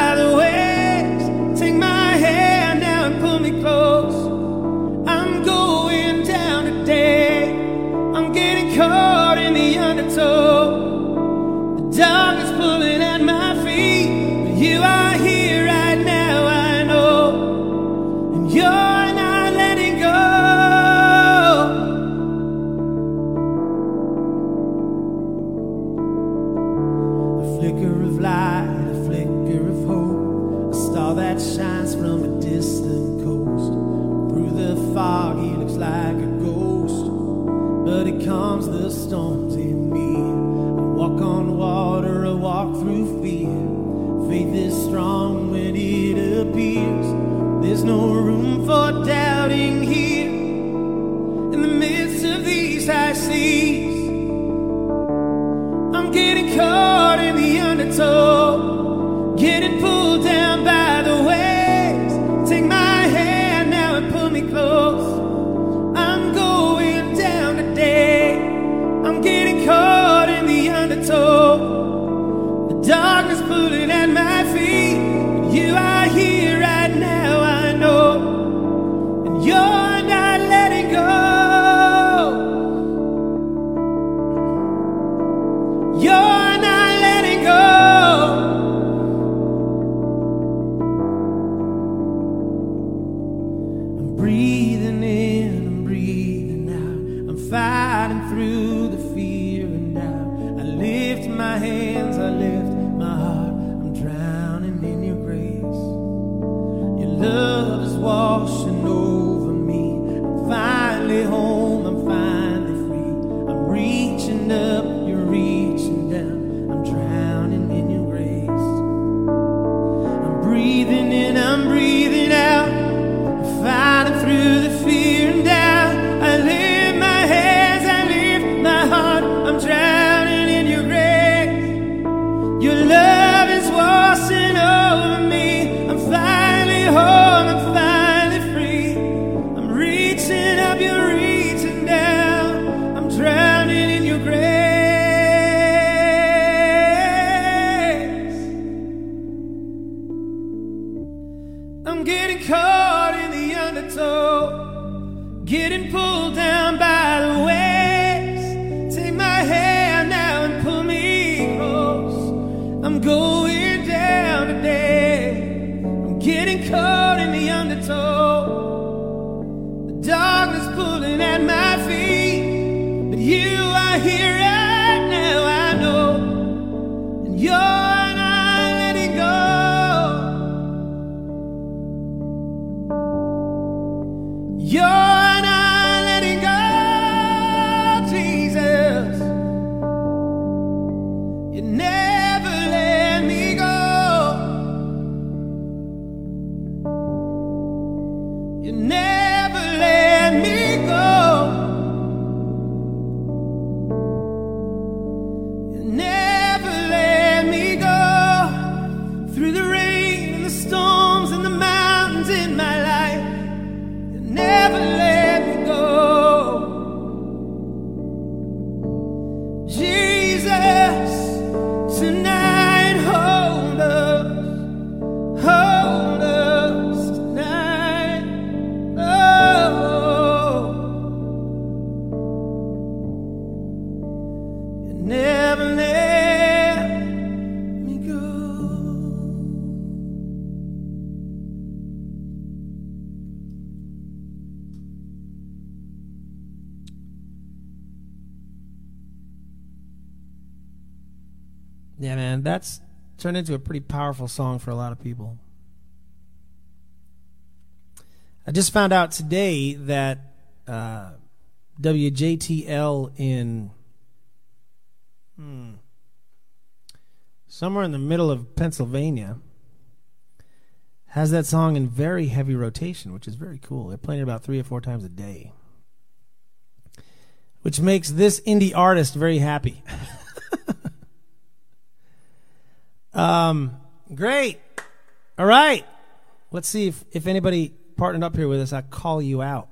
that's turned into a pretty powerful song for a lot of people. I just found out today that uh, WJTL in hmm, somewhere in the middle of Pennsylvania has that song in very heavy rotation, which is very cool. They're playing it about three or four times a day, which makes this indie artist very happy. [LAUGHS] Um, great. All right. Let's see if, if anybody partnered up here with us. I call you out.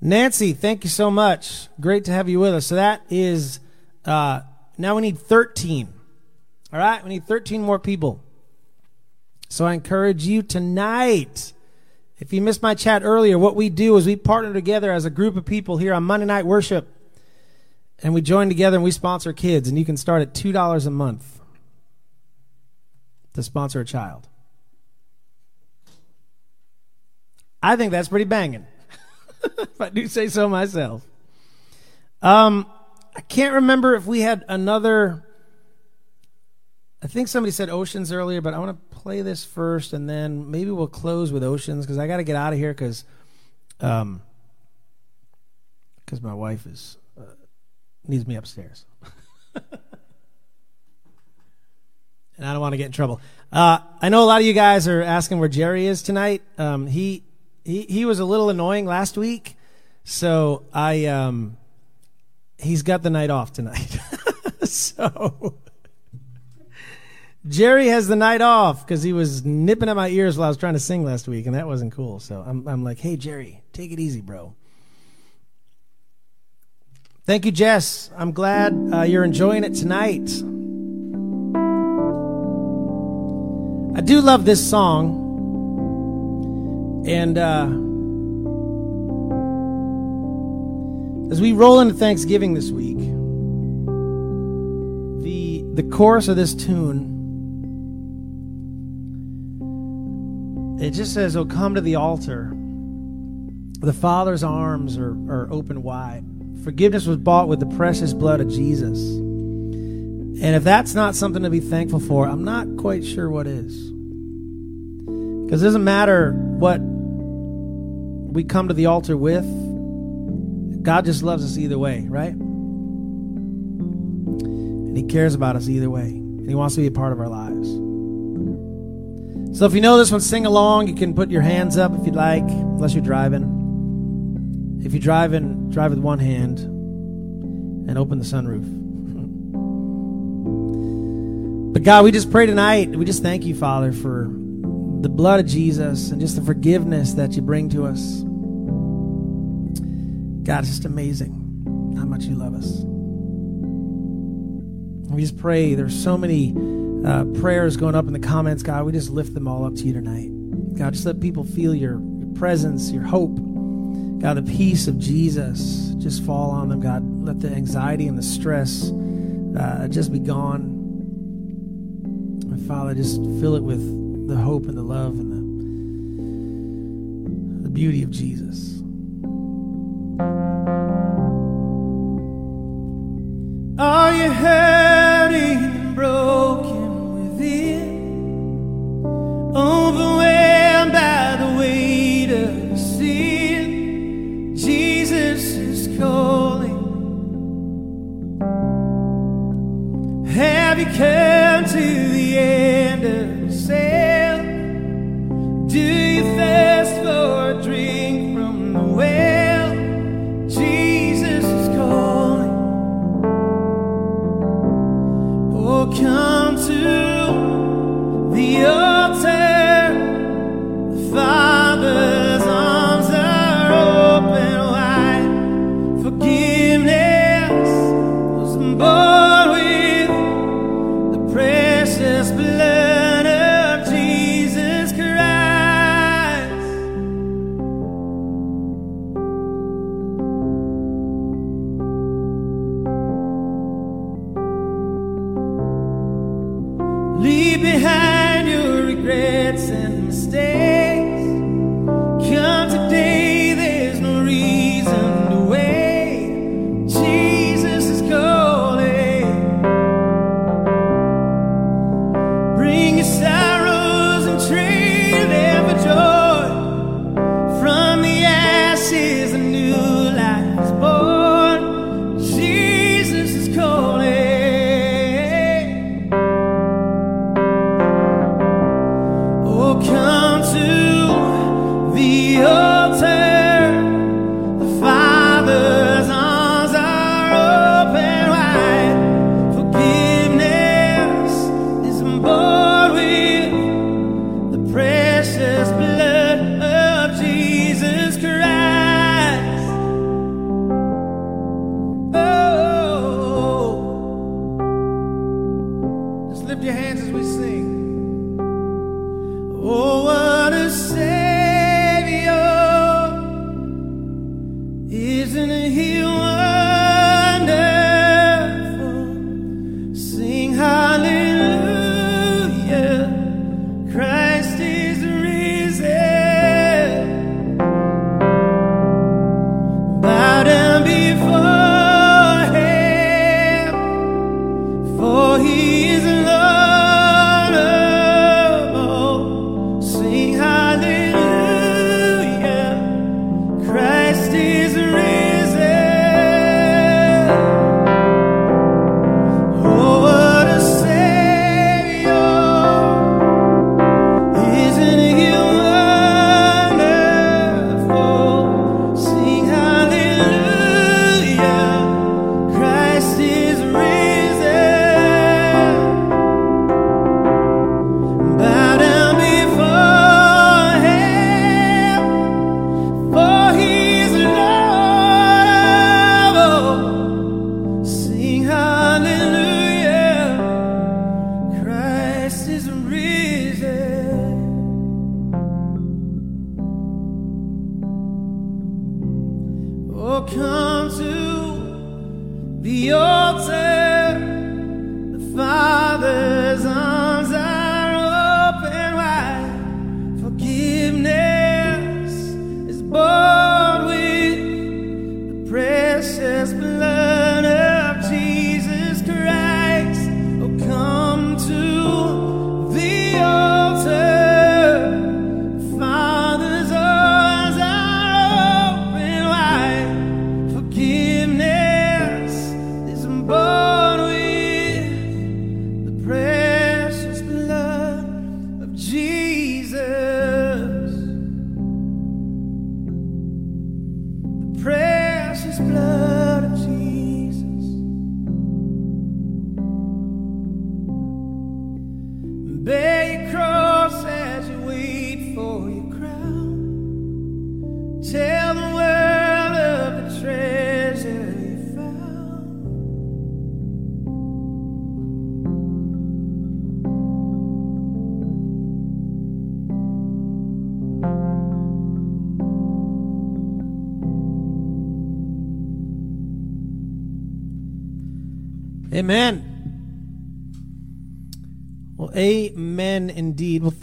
Nancy, thank you so much. Great to have you with us. So that is, uh, now we need 13. All right. We need 13 more people. So I encourage you tonight. If you missed my chat earlier, what we do is we partner together as a group of people here on Monday Night Worship. And we join together and we sponsor kids. And you can start at $2 a month to sponsor a child. I think that's pretty banging, [LAUGHS] if I do say so myself. Um, I can't remember if we had another. I think somebody said Oceans earlier, but I want to play this first, and then maybe we'll close with Oceans because I got to get out of here because, um, because my wife is uh, needs me upstairs. [LAUGHS] and I don't want to get in trouble. Uh, I know a lot of you guys are asking where Jerry is tonight. Um, he he he was a little annoying last week, so I um, he's got the night off tonight. [LAUGHS] so Jerry has the night off because he was nipping at my ears while I was trying to sing last week, and that wasn't cool. So I'm I'm like, hey Jerry, take it easy, bro. Thank you, Jess. I'm glad uh, you're enjoying it tonight. I do love this song. And uh, as we roll into Thanksgiving this week, the the chorus of this tune it just says, "Oh, come to the altar." The Father's arms are, are open wide. Forgiveness was bought with the precious blood of Jesus. And if that's not something to be thankful for, I'm not quite sure what is. Because it doesn't matter what we come to the altar with, God just loves us either way, right? And He cares about us either way. And He wants to be a part of our lives. So if you know this one, sing along. You can put your hands up if you'd like, unless you're driving. If you're driving, drive with one hand and open the sunroof. But God, we just pray tonight. We just thank you, Father, for the blood of Jesus and just the forgiveness that you bring to us. God, it's just amazing how much you love us. We just pray. There's so many uh, prayers going up in the comments, God. We just lift them all up to you tonight. God, just let people feel your, your presence, your hope. God, the peace of Jesus just fall on them. God, let the anxiety and the stress uh, just be gone. Father, just fill it with the hope and the love and the, the beauty of Jesus. Are you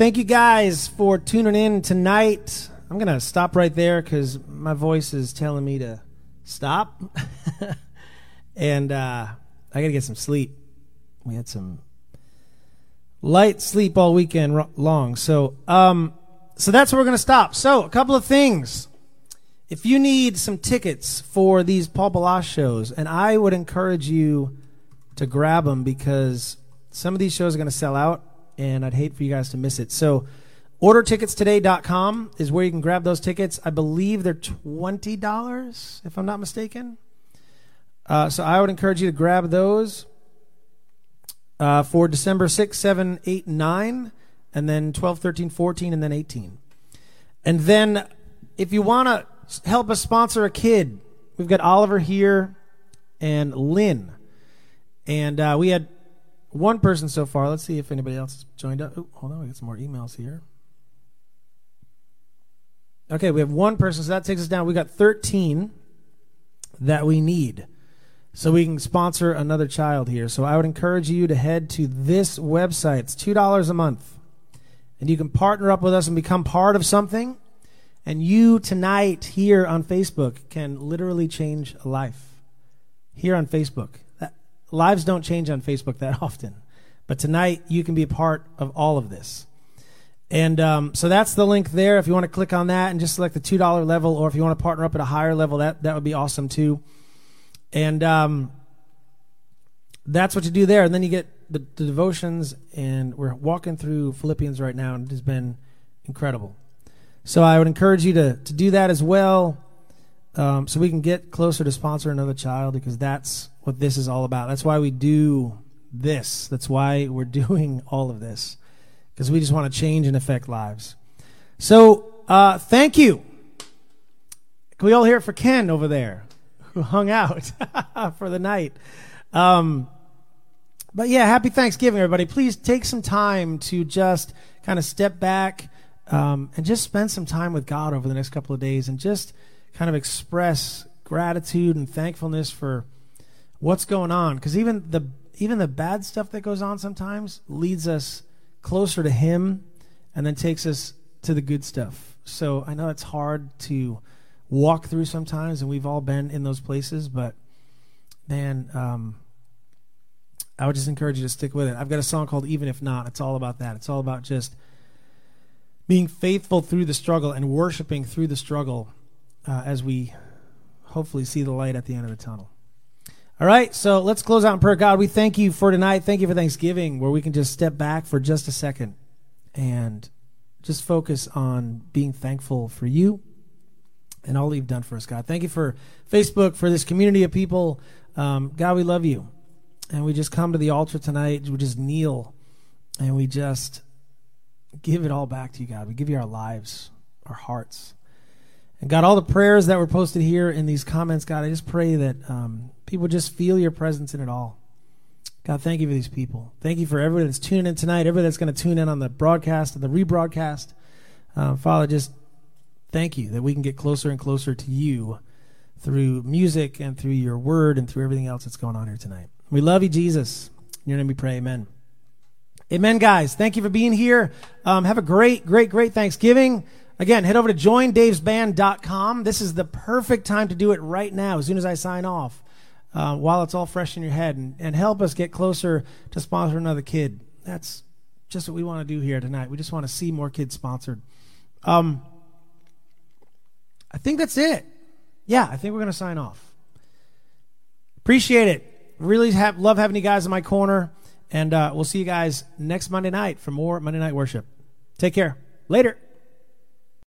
thank you guys for tuning in tonight. I'm going to stop right there because my voice is telling me to stop. [LAUGHS] and uh, I got to get some sleep. We had some light sleep all weekend long. So, um, so that's where we're going to stop. So, a couple of things. If you need some tickets for these Paul Baloche shows, and I would encourage you to grab them because some of these shows are going to sell out, and I'd hate for you guys to miss it. So, orderticketstoday.com is where you can grab those tickets. I believe they're $20, if I'm not mistaken. Uh, so, I would encourage you to grab those uh, for December 6, 7, 8, 9, and then 12, 13, 14, and then 18. And then, if you want to help us sponsor a kid, we've got Oliver here and Lynn. And uh, we had one person so far. Let's see if anybody else has joined up. Ooh, hold on, we got some more emails here. Okay, we have one person, so that takes us down. We got 13 that we need. So we can sponsor another child here. So I would encourage you to head to this website. It's $2 a month. And you can partner up with us and become part of something. And you tonight here on Facebook can literally change a life. Here on Facebook. Lives don't change on Facebook that [LAUGHS] often. But tonight you can be a part of all of this. And um, so that's the link there. If you want to click on that and just select the $2 level, or if you want to partner up at a higher level, that, that would be awesome too. And um, that's what you do there. And then you get the, the devotions, and we're walking through Philippians right now, and it has been incredible. So I would encourage you to, to do that as well um, so we can get closer to sponsor another child because that's what this is all about. That's why we do this. That's why we're [LAUGHS] doing all of this because we just want to change and affect lives. So uh, thank you. Can we all hear it for Ken over there who [LAUGHS] hung out [LAUGHS] for the night? Um, but yeah, happy Thanksgiving, everybody. Please take some time to just kind of step back um, and just spend some time with God over the next couple of days and just kind of express gratitude and thankfulness for what's going on. Because even the even the bad stuff that goes on sometimes leads us closer to Him and then takes us to the good stuff. So I know it's hard to walk through sometimes, and we've all been in those places, but man, um, I would just encourage you to stick with it. I've got a song called Even If Not. It's all about that. It's all about just being faithful through the struggle and worshiping through the struggle uh, as we hopefully see the light at the end of the tunnel. All right, so let's close out in prayer. God, we thank you for tonight. Thank you for Thanksgiving, where we can just step back for just a second and just focus on being thankful for you and all you've done for us, God. Thank you for Facebook, for this community of people. Um, God, we love you. And we just come to the altar tonight. We just kneel and we just give it all back to you, God. We give you our lives, our hearts. And God, all the prayers that were posted here in these comments, God, I just pray that um, people just feel your presence in it all. God, thank you for these people. Thank you for everyone that's tuning in tonight, everybody that's going to tune in on the broadcast and the rebroadcast. Um, Father, just thank you that we can get closer and closer to you through music and through your word and through everything else that's going on here tonight. We love you, Jesus. In your name we pray. Amen. Amen, guys. Thank you for being here. Um, have a great, great, great Thanksgiving. Again, head over to joindavesband.com. This is the perfect time to do it right now, as soon as I sign off, uh, while it's all fresh in your head, and, and help us get closer to sponsor another kid. That's just what we want to do here tonight. We just want to see more kids sponsored. Um, I think that's it. Yeah, I think we're going to sign off. Appreciate it. Really have, love having you guys in my corner. And uh, we'll see you guys next Monday night for more Monday Night Worship. Take care. Later.